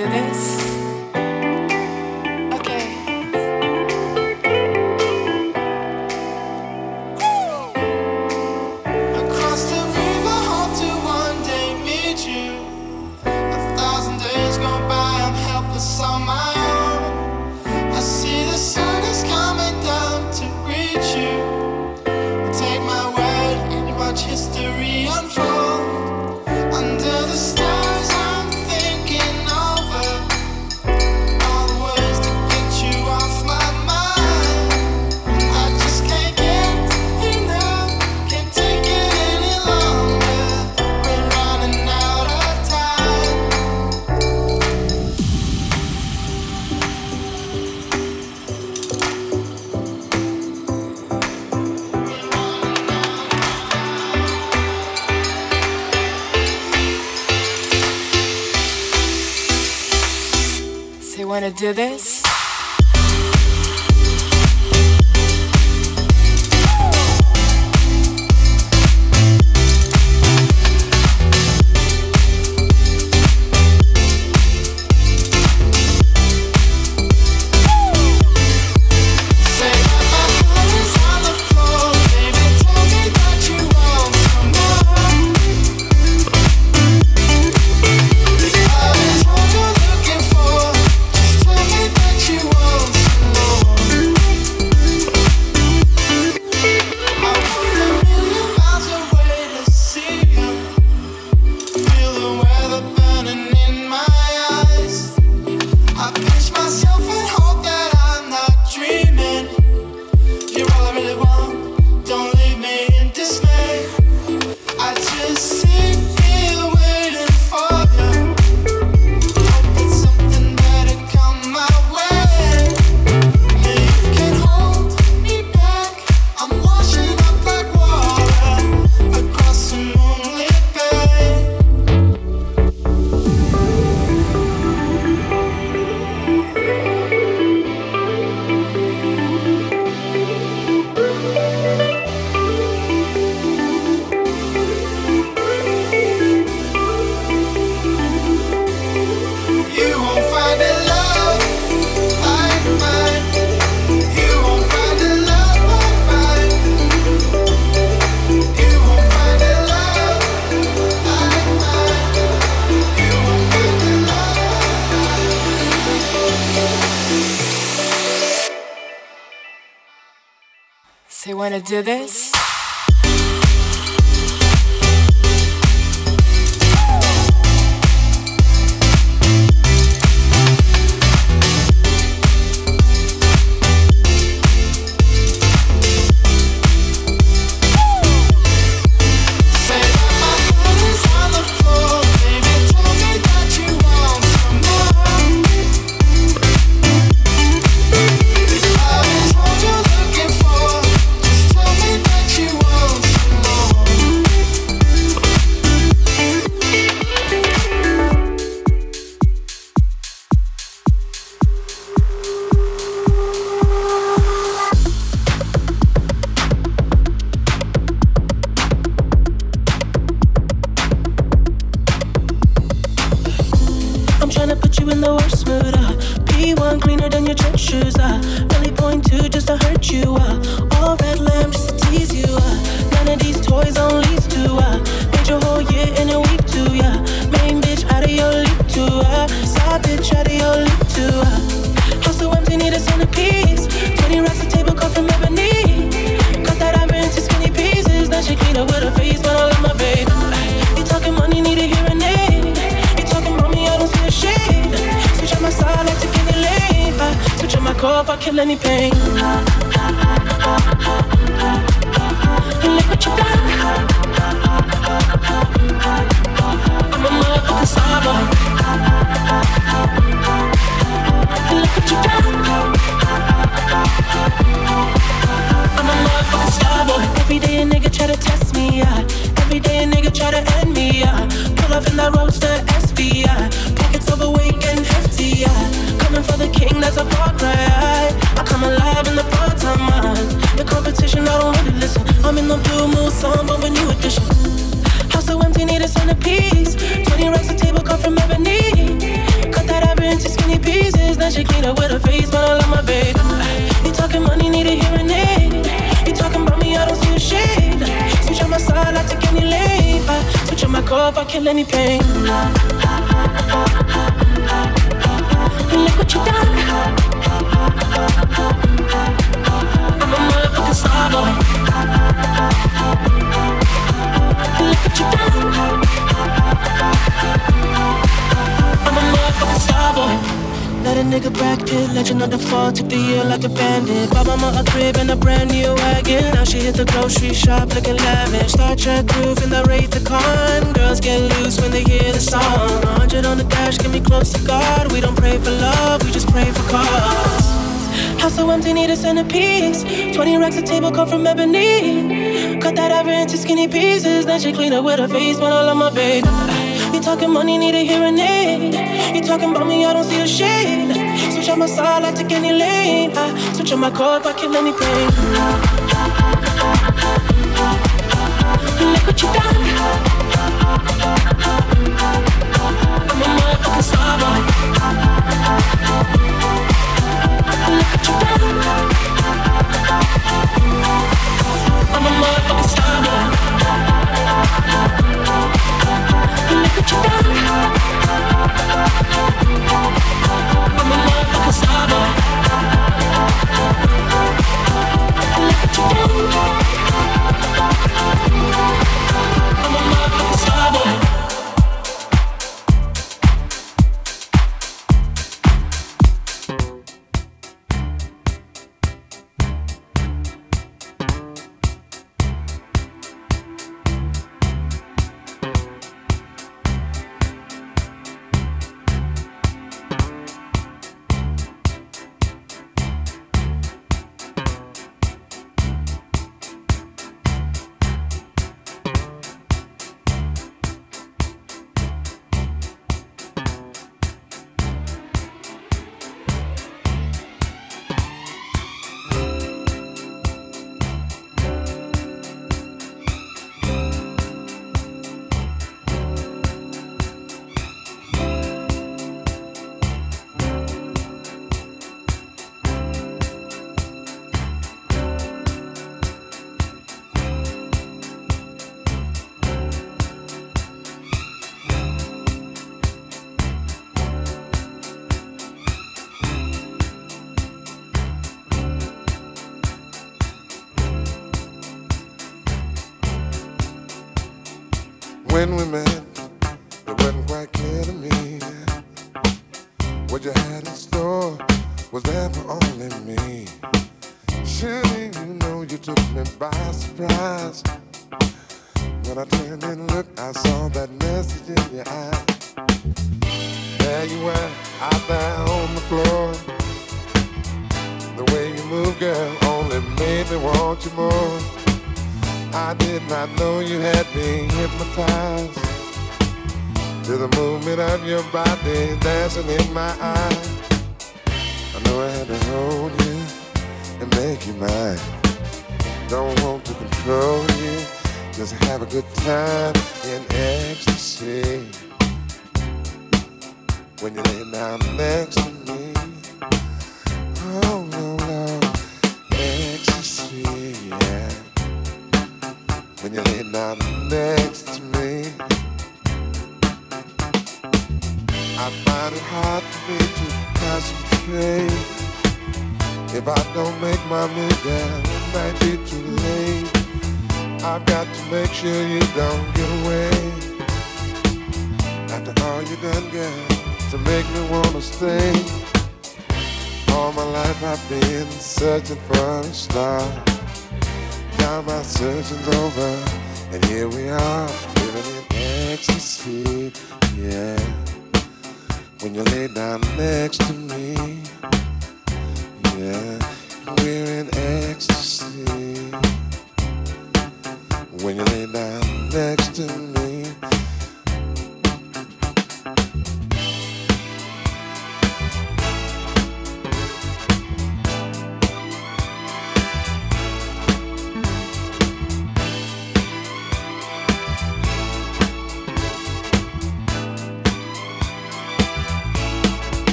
do this? Do this?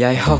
也好。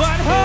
but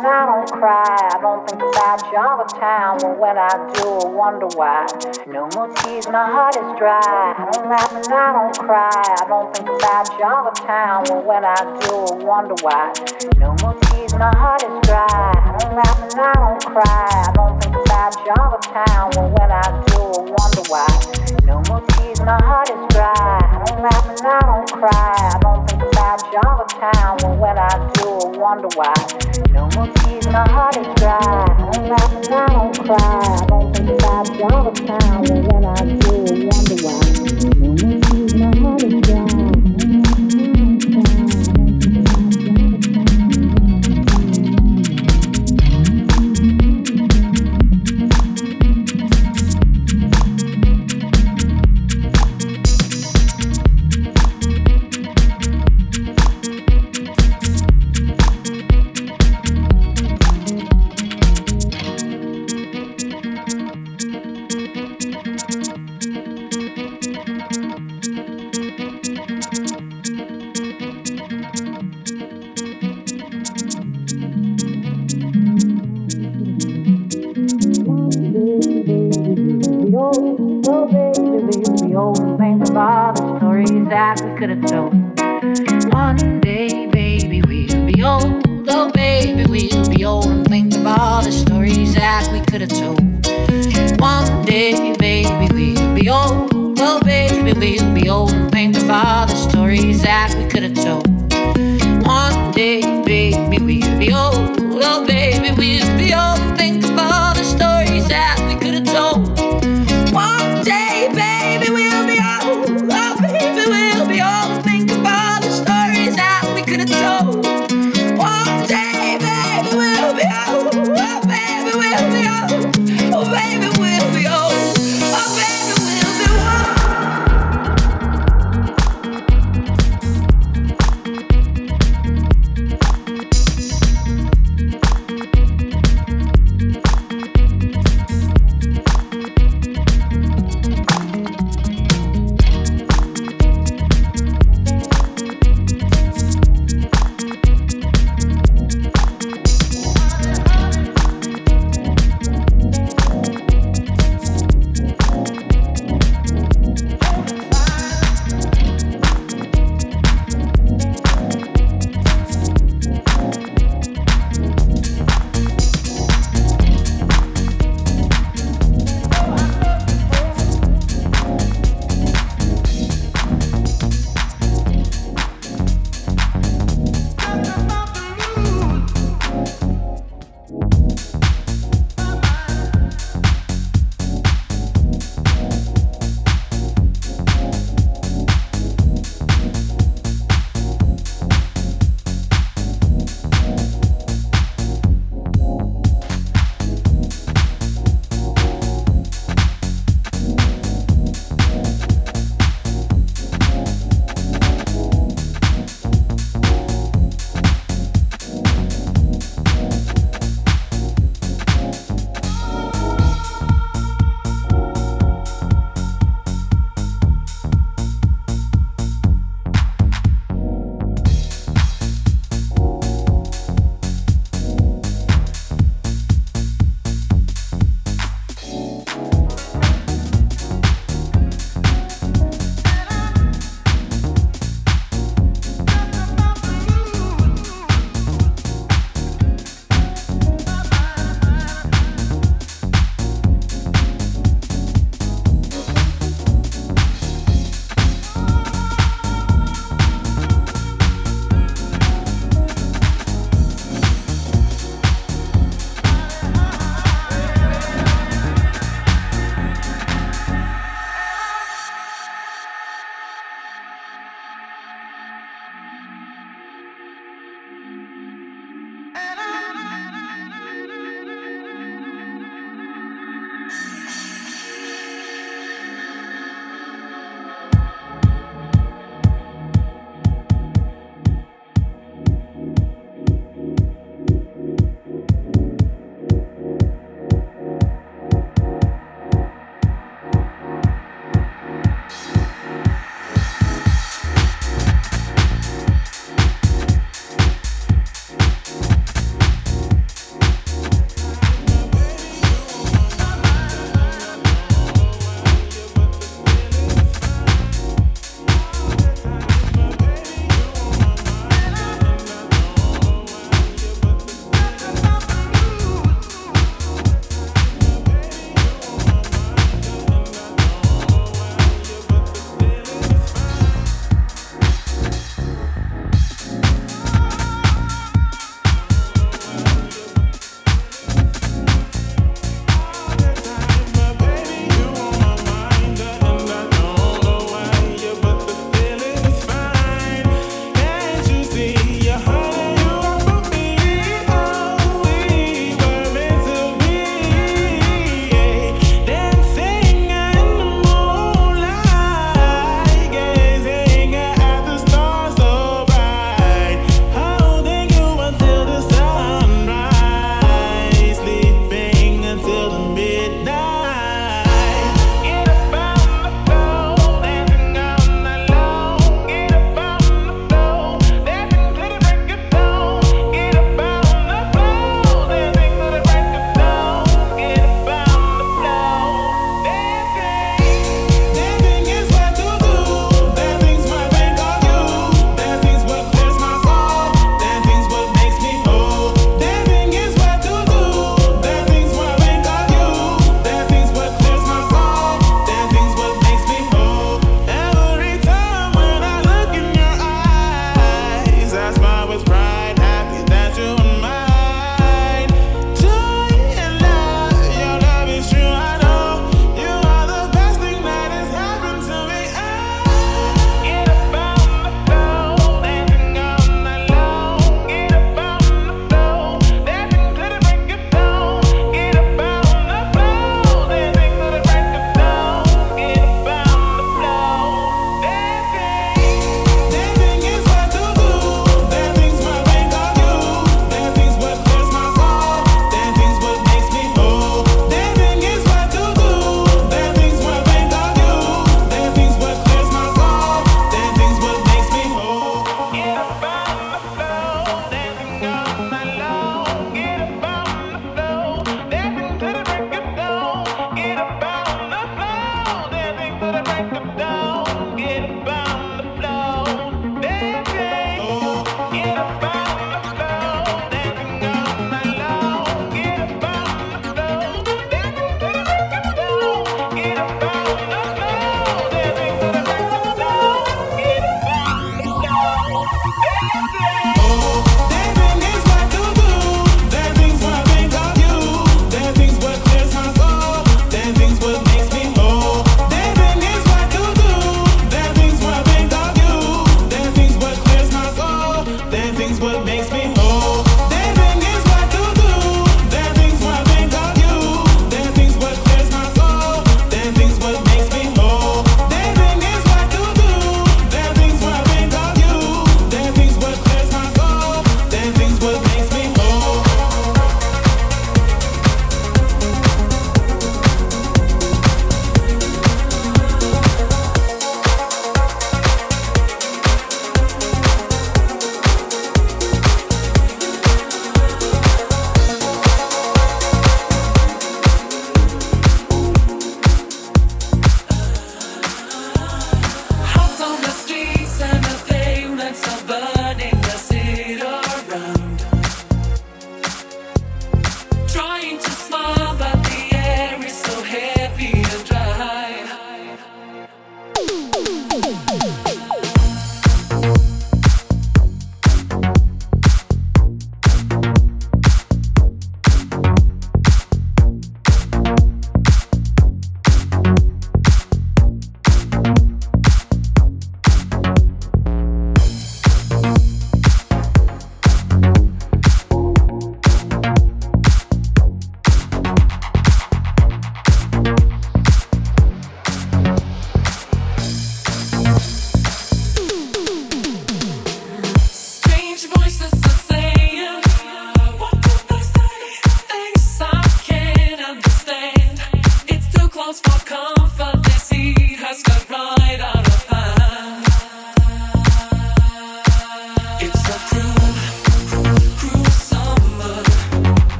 and I don't cry. I don't think about you all the time. But when I do, I wonder why. No more tears, my heart is dry. I don't laugh and I don't cry. I don't think about you all the time. But when I do, I wonder why. No more tears, my heart is dry. I don't laugh and I don't cry. I don't think about you all the time. But when I do, I wonder why. No more tears, my heart is dry. I don't laugh and I don't cry. I don't think about you all the time. But when I do, I wonder why. No more tears, my heart is dry. I don't laugh and I don't cry. I don't think about the time. But when I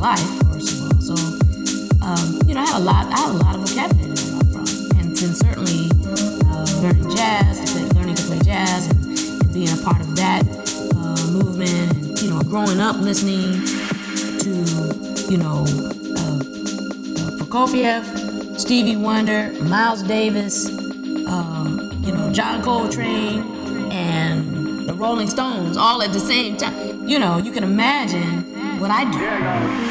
life, first of all. So, um, you know, I had a lot, I had a lot of vocabulary to draw from, and certainly uh, learning jazz, learning to play jazz, and, and being a part of that uh, movement, and you know, growing up listening to, you know, uh, uh, Prokofiev, Stevie Wonder, Miles Davis, um, you know, John Coltrane, and the Rolling Stones all at the same time. You know, you can imagine what I do.